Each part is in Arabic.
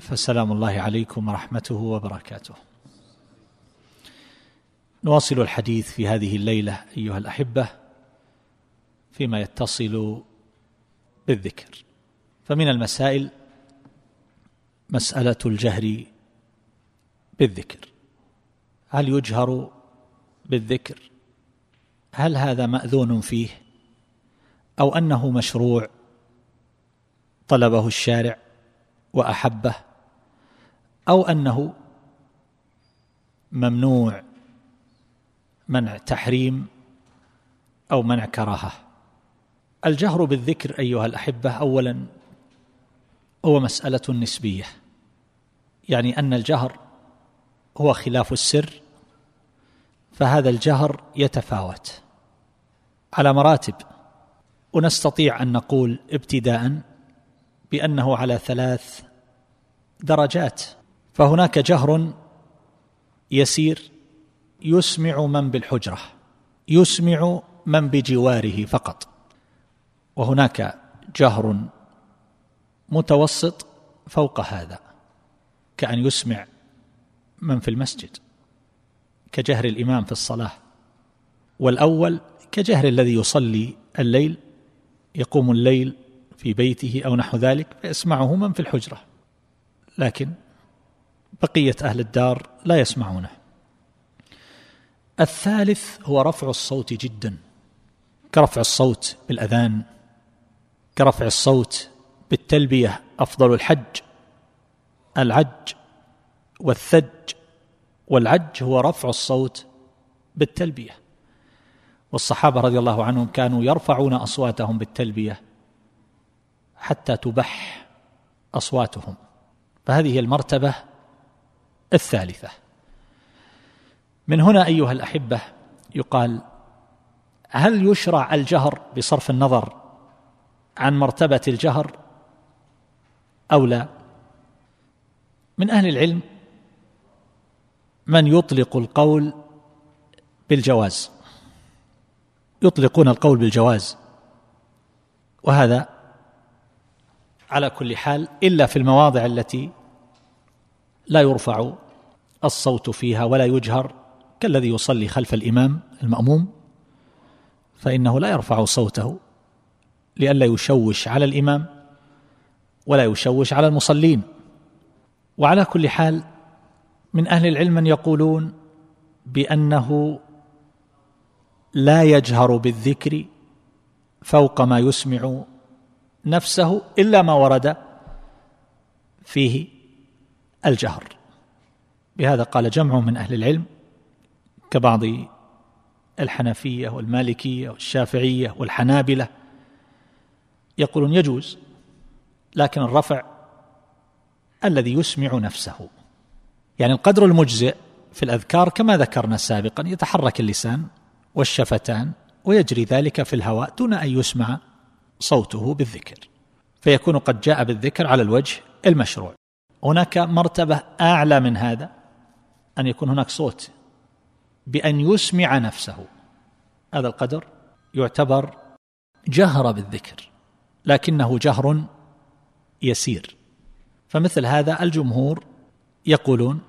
فسلام الله عليكم ورحمته وبركاته. نواصل الحديث في هذه الليلة أيها الأحبة فيما يتصل بالذكر. فمن المسائل مسألة الجهر بالذكر. هل يجهر بالذكر؟ هل هذا مأذون فيه؟ أو أنه مشروع طلبه الشارع؟ وأحبه أو أنه ممنوع منع تحريم أو منع كراهة. الجهر بالذكر أيها الأحبة اولا هو مسألة نسبية يعني أن الجهر هو خلاف السر فهذا الجهر يتفاوت. على مراتب ونستطيع أن نقول ابتداء بأنه على ثلاث درجات. فهناك جهر يسير يسمع من بالحجرة يسمع من بجواره فقط. وهناك جهر متوسط فوق هذا كأن يسمع من في المسجد كجهر الإمام في الصلاة. والأول كجهر الذي يصلي الليل يقوم الليل في بيته أو نحو ذلك فيسمعه من في الحجرة. لكن بقية أهل الدار لا يسمعونه. الثالث هو رفع الصوت جدا كرفع الصوت بالأذان كرفع الصوت بالتلبية أفضل الحج. العج والثج والعج هو رفع الصوت بالتلبية. والصحابة رضي الله عنهم كانوا يرفعون أصواتهم بالتلبية. حتى تبح أصواتهم. فهذه المرتبة الثالثة. من هنا أيها الأحبة يقال هل يشرع الجهر بصرف النظر عن مرتبة الجهر أو لا؟ من أهل العلم من يطلق القول بالجواز يطلقون القول بالجواز وهذا على كل حال إلا في المواضع التي لا يرفع الصوت فيها ولا يجهر كالذي يصلي خلف الإمام المأموم فإنه لا يرفع صوته لئلا يشوش على الإمام ولا يشوش على المصلين. وعلى كل حال من أهل العلم من يقولون بأنه لا يجهر بالذكر فوق ما يسمع نفسه إلا ما ورد فيه الجهر. بهذا قال جمع من أهل العلم كبعض الحنفية والمالكية والشافعية والحنابلة. يقولون يجوز لكن الرفع الذي يسمع نفسه. يعني القدر المجزئ في الأذكار كما ذكرنا سابقا يتحرك اللسان والشفتان ويجري ذلك في الهواء دون أن يسمع صوته بالذكر فيكون قد جاء بالذكر على الوجه المشروع. هناك مرتبة أعلى من هذا أن يكون هناك صوت بأن يسمع نفسه. هذا القدر يعتبر جهر بالذكر لكنه جهر يسير. فمثل هذا الجمهور يقولون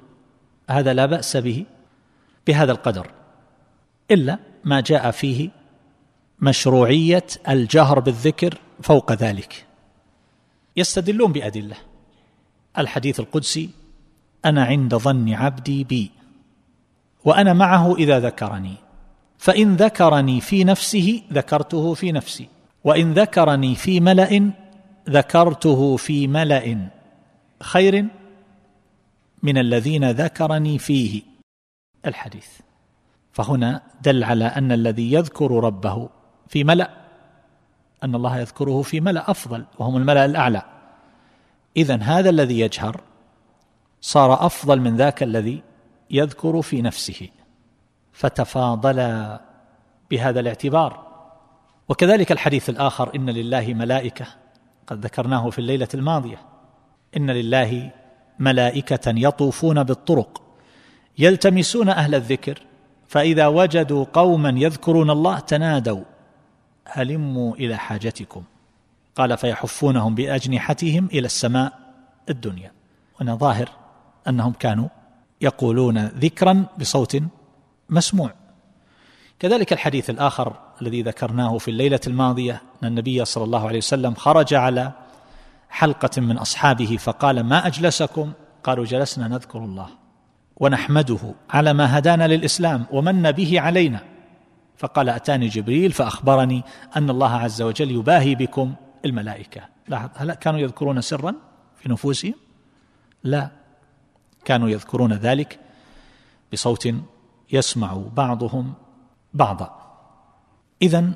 هذا لا بأس به بهذا القدر إلا ما جاء فيه مشروعية الجهر بالذكر فوق ذلك. يستدلون بأدلة. الحديث القدسي أنا عند ظن عبدي بي وأنا معه إذا ذكرني. فإن ذكرني في نفسه ذكرته في نفسي. وإن ذكرني في ملأ ذكرته في ملأ. خير من الذين ذكرني فيه. الحديث. فهنا دل على أن الذي يذكر ربه في ملأ أن الله يذكره في ملأ أفضل وهم الملأ الأعلى. اذا هذا الذي يجهر صار أفضل من ذاك الذي يذكر في نفسه. فتفاضلا بهذا الاعتبار. وكذلك الحديث الآخر إن لله ملائكة قد ذكرناه في الليلة الماضية. إن لله ملائكة يطوفون بالطرق يلتمسون أهل الذكر فإذا وجدوا قوما يذكرون الله تنادوا. هلموا إلى حاجتكم. قال فيحفونهم بأجنحتهم إلى السماء الدنيا. وأنا ظاهر أنهم كانوا يقولون ذكرا بصوت مسموع. كذلك الحديث الآخر الذي ذكرناه في الليلة الماضية أن النبي صلى الله عليه وسلم خرج على حلقة من أصحابه فقال ما أجلسكم؟ قالوا جلسنا نذكر الله ونحمده على ما هدانا للإسلام ومن به علينا. فقال أتاني جبريل فأخبرني أن الله عز وجل يباهي بكم الملائكة. لاحظ هل كانوا يذكرون سرا في نفوسهم؟ لا. كانوا يذكرون ذلك بصوت يسمع بعضهم بعضا. اذا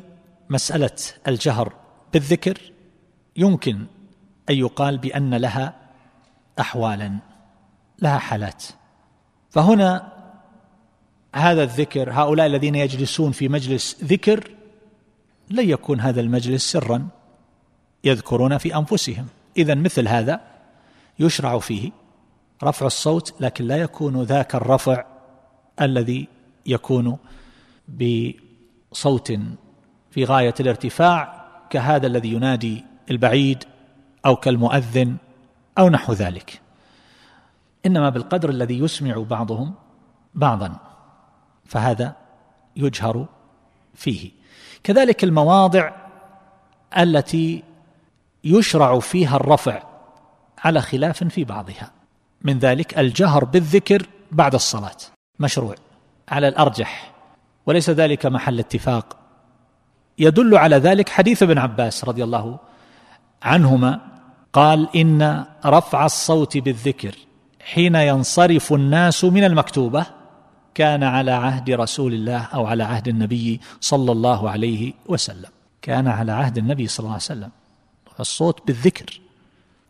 مسألة الجهر بالذكر يمكن أن يقال بأن لها احوالا لها حالات. فهنا هذا الذكر هؤلاء الذين يجلسون في مجلس ذكر لن يكون هذا المجلس سرا يذكرون في أنفسهم. اذا مثل هذا يشرع فيه رفع الصوت لكن لا يكون ذاك الرفع الذي يكون بصوت في غاية الارتفاع كهذا الذي ينادي البعيد أو كالمؤذن أو نحو ذلك. إنما بالقدر الذي يسمع بعضهم بعضا. فهذا يجهر فيه. كذلك المواضع التي يشرع فيها الرفع على خلاف في بعضها. من ذلك الجهر بالذكر بعد الصلاة. مشروع على الأرجح. وليس ذلك محل اتفاق. يدل على ذلك حديث ابن عباس رضي الله عنهما قال إن رفع الصوت بالذكر حين ينصرف الناس من المكتوبة كان على عهد رسول الله أو على عهد النبي صلى الله عليه وسلم. كان على عهد النبي صلى الله عليه وسلم. الصوت بالذكر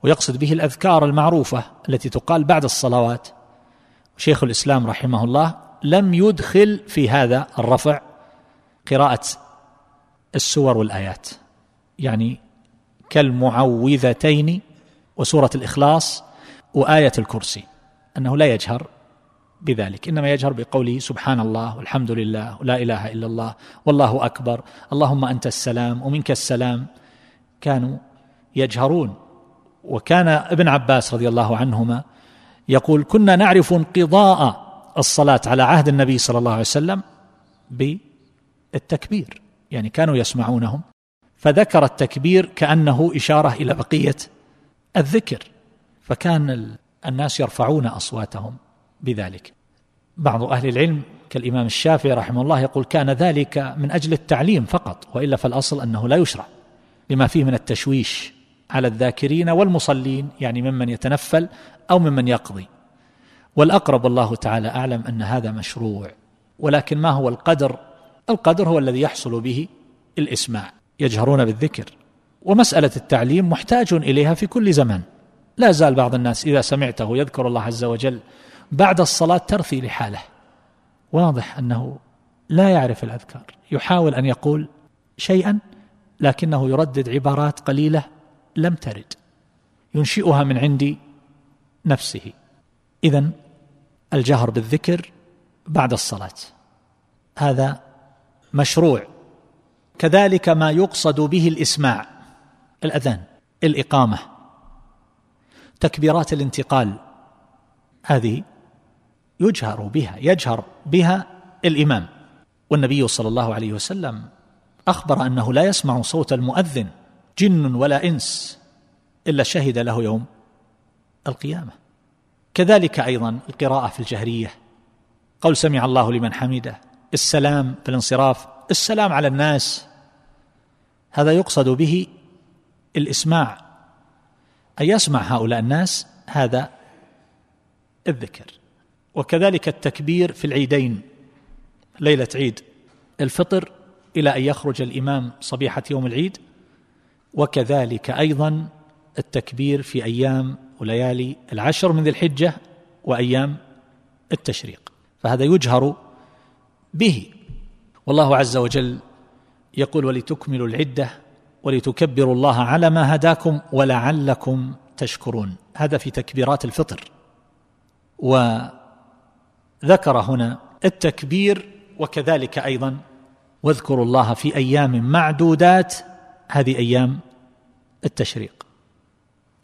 ويقصد به الأذكار المعروفة التي تقال بعد الصلوات. شيخ الإسلام رحمه الله لم يدخل في هذا الرفع قراءة السور والآيات. يعني كالمعوذتين وسورة الإخلاص وآية الكرسي أنه لا يجهر بذلك. إنما يجهر بقوله سبحان الله والحمد لله ولا إله إلا الله والله أكبر. اللهم أنت السلام ومنك السلام. كانوا يجهرون. وكان ابن عباس رضي الله عنهما يقول كنا نعرف انقضاء الصلاة على عهد النبي صلى الله عليه وسلم بالتكبير. يعني كانوا يسمعونهم. فذكر التكبير كأنه إشارة إلى بقية الذكر. فكان الناس يرفعون أصواتهم. بذلك. بعض أهل العلم كالإمام الشافعي رحمه الله يقول كان ذلك من أجل التعليم فقط وإلا فالأصل أنه لا يشرع لما فيه من التشويش على الذاكرين والمصلين يعني ممن يتنفل أو ممن يقضي. والأقرب الله تعالى أعلم أن هذا مشروع ولكن ما هو القدر؟ القدر هو الذي يحصل به الإسماع يجهرون بالذكر ومسألة التعليم محتاج إليها في كل زمان لا زال بعض الناس إذا سمعته يذكر الله عز وجل بعد الصلاة ترثي لحاله. واضح أنه لا يعرف الأذكار. يحاول أن يقول شيئا لكنه يردد عبارات قليلة لم ترد. ينشئها من عند نفسه. اذا الجهر بالذكر بعد الصلاة. هذا مشروع. كذلك ما يقصد به الإسماع. الأذان الإقامة تكبيرات الانتقال. هذه يجهر بها يجهر بها الإمام. والنبي صلى الله عليه وسلم أخبر أنه لا يسمع صوت المؤذن جن ولا إنس إلا شهد له يوم القيامة. كذلك أيضا القراءة في الجهرية. قول سمع الله لمن حمده السلام في الانصراف السلام على الناس. هذا يقصد به الإسماع. أن يسمع هؤلاء الناس هذا الذكر. وكذلك التكبير في العيدين ليلة عيد الفطر إلى أن يخرج الإمام صبيحة يوم العيد وكذلك أيضا التكبير في أيام وليالي العشر من ذي الحجة وأيام التشريق. فهذا يجهر به. والله عز وجل يقول ولتكملوا العدة ولتكبروا الله على ما هداكم ولعلكم تشكرون. هذا في تكبيرات الفطر. وذكر هنا التكبير وكذلك أيضا. واذكروا الله في أيام معدودات هذه أيام التشريق.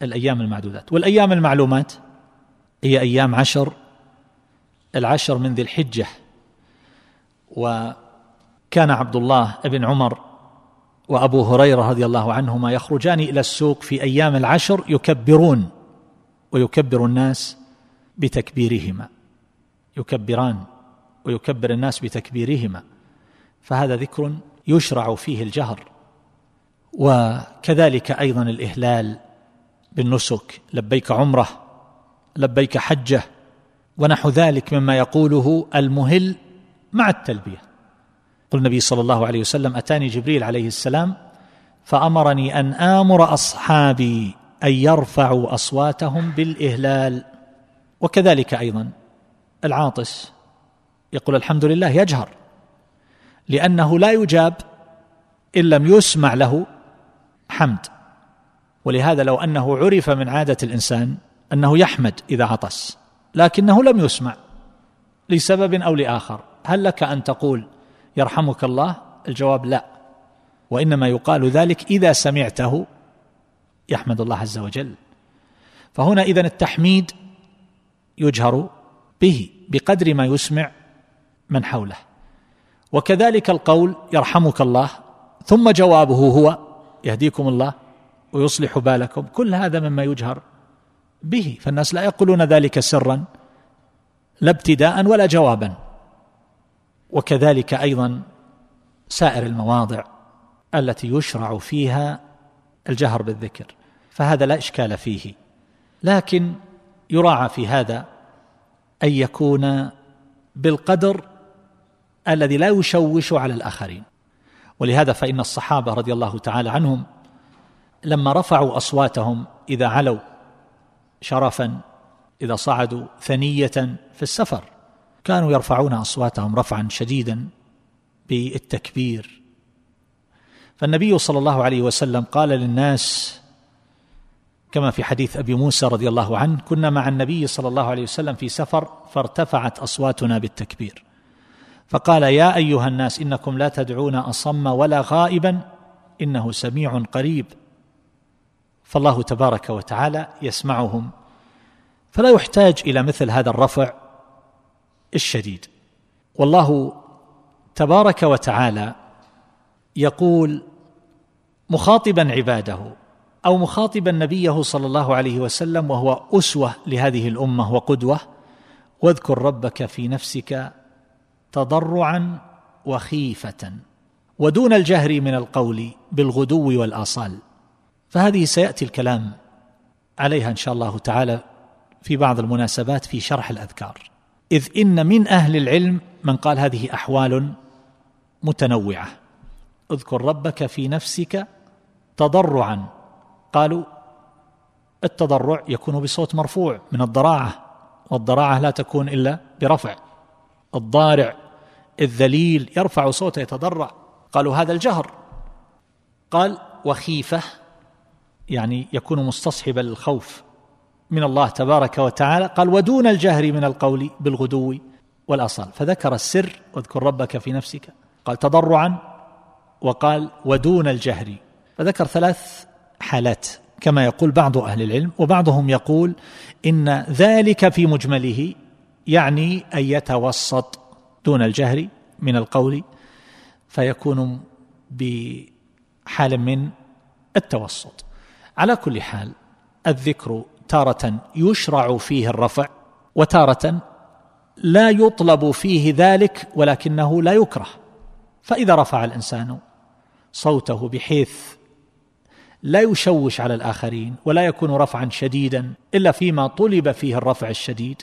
الأيام المعدودات. والأيام المعلومات هي أيام عشر العشر من ذي الحجة. وكان عبد الله بن عمر وأبو هريرة رضي الله عنهما يخرجان إلى السوق في أيام العشر يكبرون ويكبر الناس بتكبيرهما. يكبران ويكبر الناس بتكبيرهما فهذا ذكر يشرع فيه الجهر. وكذلك أيضا الإهلال بالنسك لبيك عمرة لبيك حجة ونحو ذلك مما يقوله المهل مع التلبية. قل النبي صلى الله عليه وسلم أتاني جبريل عليه السلام فأمرني أن آمر أصحابي أن يرفعوا أصواتهم بالإهلال. وكذلك أيضا العاطس. يقول الحمد لله يجهر لأنه لا يجاب إن لم يسمع له حمد. ولهذا لو أنه عرف من عادة الإنسان أنه يحمد إذا عطس لكنه لم يسمع لسبب أو لآخر. هل لك أن تقول يرحمك الله؟ الجواب لا. وإنما يقال ذلك إذا سمعته يحمد الله عز وجل. فهنا اذا التحميد يجهر به بقدر ما يسمع من حوله. وكذلك القول يرحمك الله ثم جوابه هو يهديكم الله ويصلح بالكم. كل هذا مما يجهر به. فالناس لا يقولون ذلك سرا لا ابتداء ولا جوابا. وكذلك أيضا سائر المواضع التي يشرع فيها الجهر بالذكر. فهذا لا إشكال فيه. لكن يراعى في هذا أن يكون بالقدر الذي لا يشوش على الآخرين. ولهذا فإن الصحابة رضي الله تعالى عنهم لما رفعوا أصواتهم إذا علوا شرفا إذا صعدوا ثنية في السفر كانوا يرفعون أصواتهم رفعا شديدا بالتكبير. فالنبي صلى الله عليه وسلم قال للناس كما في حديث أبي موسى رضي الله عنه كنا مع النبي صلى الله عليه وسلم في سفر فارتفعت أصواتنا بالتكبير. فقال يا أيها الناس إنكم لا تدعون أصم ولا غائبا إنه سميع قريب. فالله تبارك وتعالى يسمعهم. فلا يحتاج إلى مثل هذا الرفع الشديد. والله تبارك وتعالى يقول مخاطبا عباده أو مخاطبا نبيه صلى الله عليه وسلم وهو أسوة لهذه الأمة وقدوة واذكر ربك في نفسك تضرعا وخيفة ودون الجهر من القول بالغدو والآصال. فهذه سيأتي الكلام عليها إن شاء الله تعالى في بعض المناسبات في شرح الأذكار. إذ إن من أهل العلم من قال هذه أحوال متنوعة. اذكر ربك في نفسك تضرعا قالوا التضرع يكون بصوت مرفوع من الضراعة والضراعة لا تكون إلا برفع. الضارع الذليل يرفع صوته يتضرع. قالوا هذا الجهر. قال وخيفة يعني يكون مستصحبا للخوف من الله تبارك وتعالى. قال ودون الجهر من القول بالغدو والأصال. فذكر السر واذكر ربك في نفسك. قال تضرعا وقال ودون الجهر. فذكر ثلاث حالات كما يقول بعض أهل العلم وبعضهم يقول إن ذلك في مجمله يعني أن يتوسط دون الجهر من القول فيكون بحال من التوسط. على كل حال الذكر تارة يشرع فيه الرفع وتارة لا يطلب فيه ذلك ولكنه لا يكره. فإذا رفع الإنسان صوته بحيث لا يشوش على الآخرين ولا يكون رفعا شديدا إلا فيما طلب فيه الرفع الشديد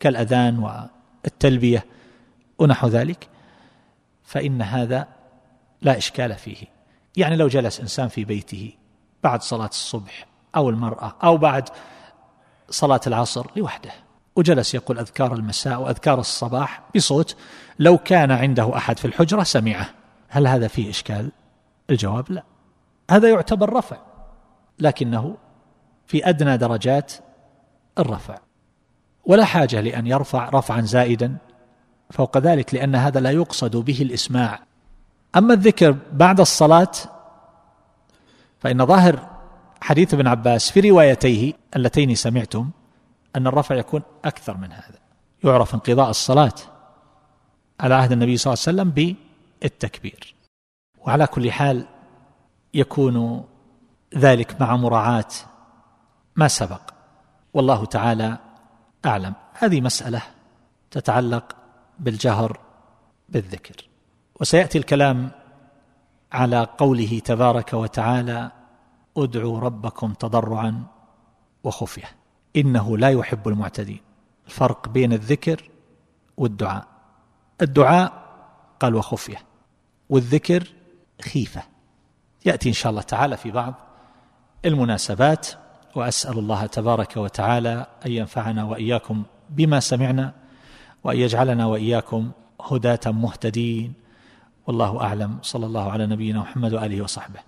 كالأذان والتلبية ونحو ذلك. فإن هذا لا إشكال فيه. يعني لو جلس إنسان في بيته بعد صلاة الصبح أو المرأة أو بعد صلاة العصر لوحده وجلس يقول أذكار المساء وأذكار الصباح بصوت لو كان عنده أحد في الحجرة سمعه هل هذا فيه إشكال؟ الجواب لا. هذا يعتبر رفع لكنه في أدنى درجات الرفع. ولا حاجة لأن يرفع رفعا زائدا فوق ذلك لأن هذا لا يقصد به الإسماع. أما الذكر بعد الصلاة فإن ظاهر حديث ابن عباس في روايتيه اللتين سمعتم أن الرفع يكون أكثر من هذا يعرف انقضاء الصلاة على عهد النبي صلى الله عليه وسلم بالتكبير. وعلى كل حال يكون ذلك مع مراعاة ما سبق. والله تعالى أعلم. هذه مسألة تتعلق بالجهر بالذكر. وسيأتي الكلام على قوله تبارك وتعالى ادعوا ربكم تضرعا وخفية إنه لا يحب المعتدين. الفرق بين الذكر والدعاء. الدعاء قال وخفية والذكر خيفة. يأتي إن شاء الله تعالى في بعض المناسبات وأسأل الله تبارك وتعالى أن ينفعنا وإياكم بما سمعنا وأن يجعلنا وإياكم هداة مهتدين. والله أعلم. صلى الله على نبينا محمد وآله وصحبه.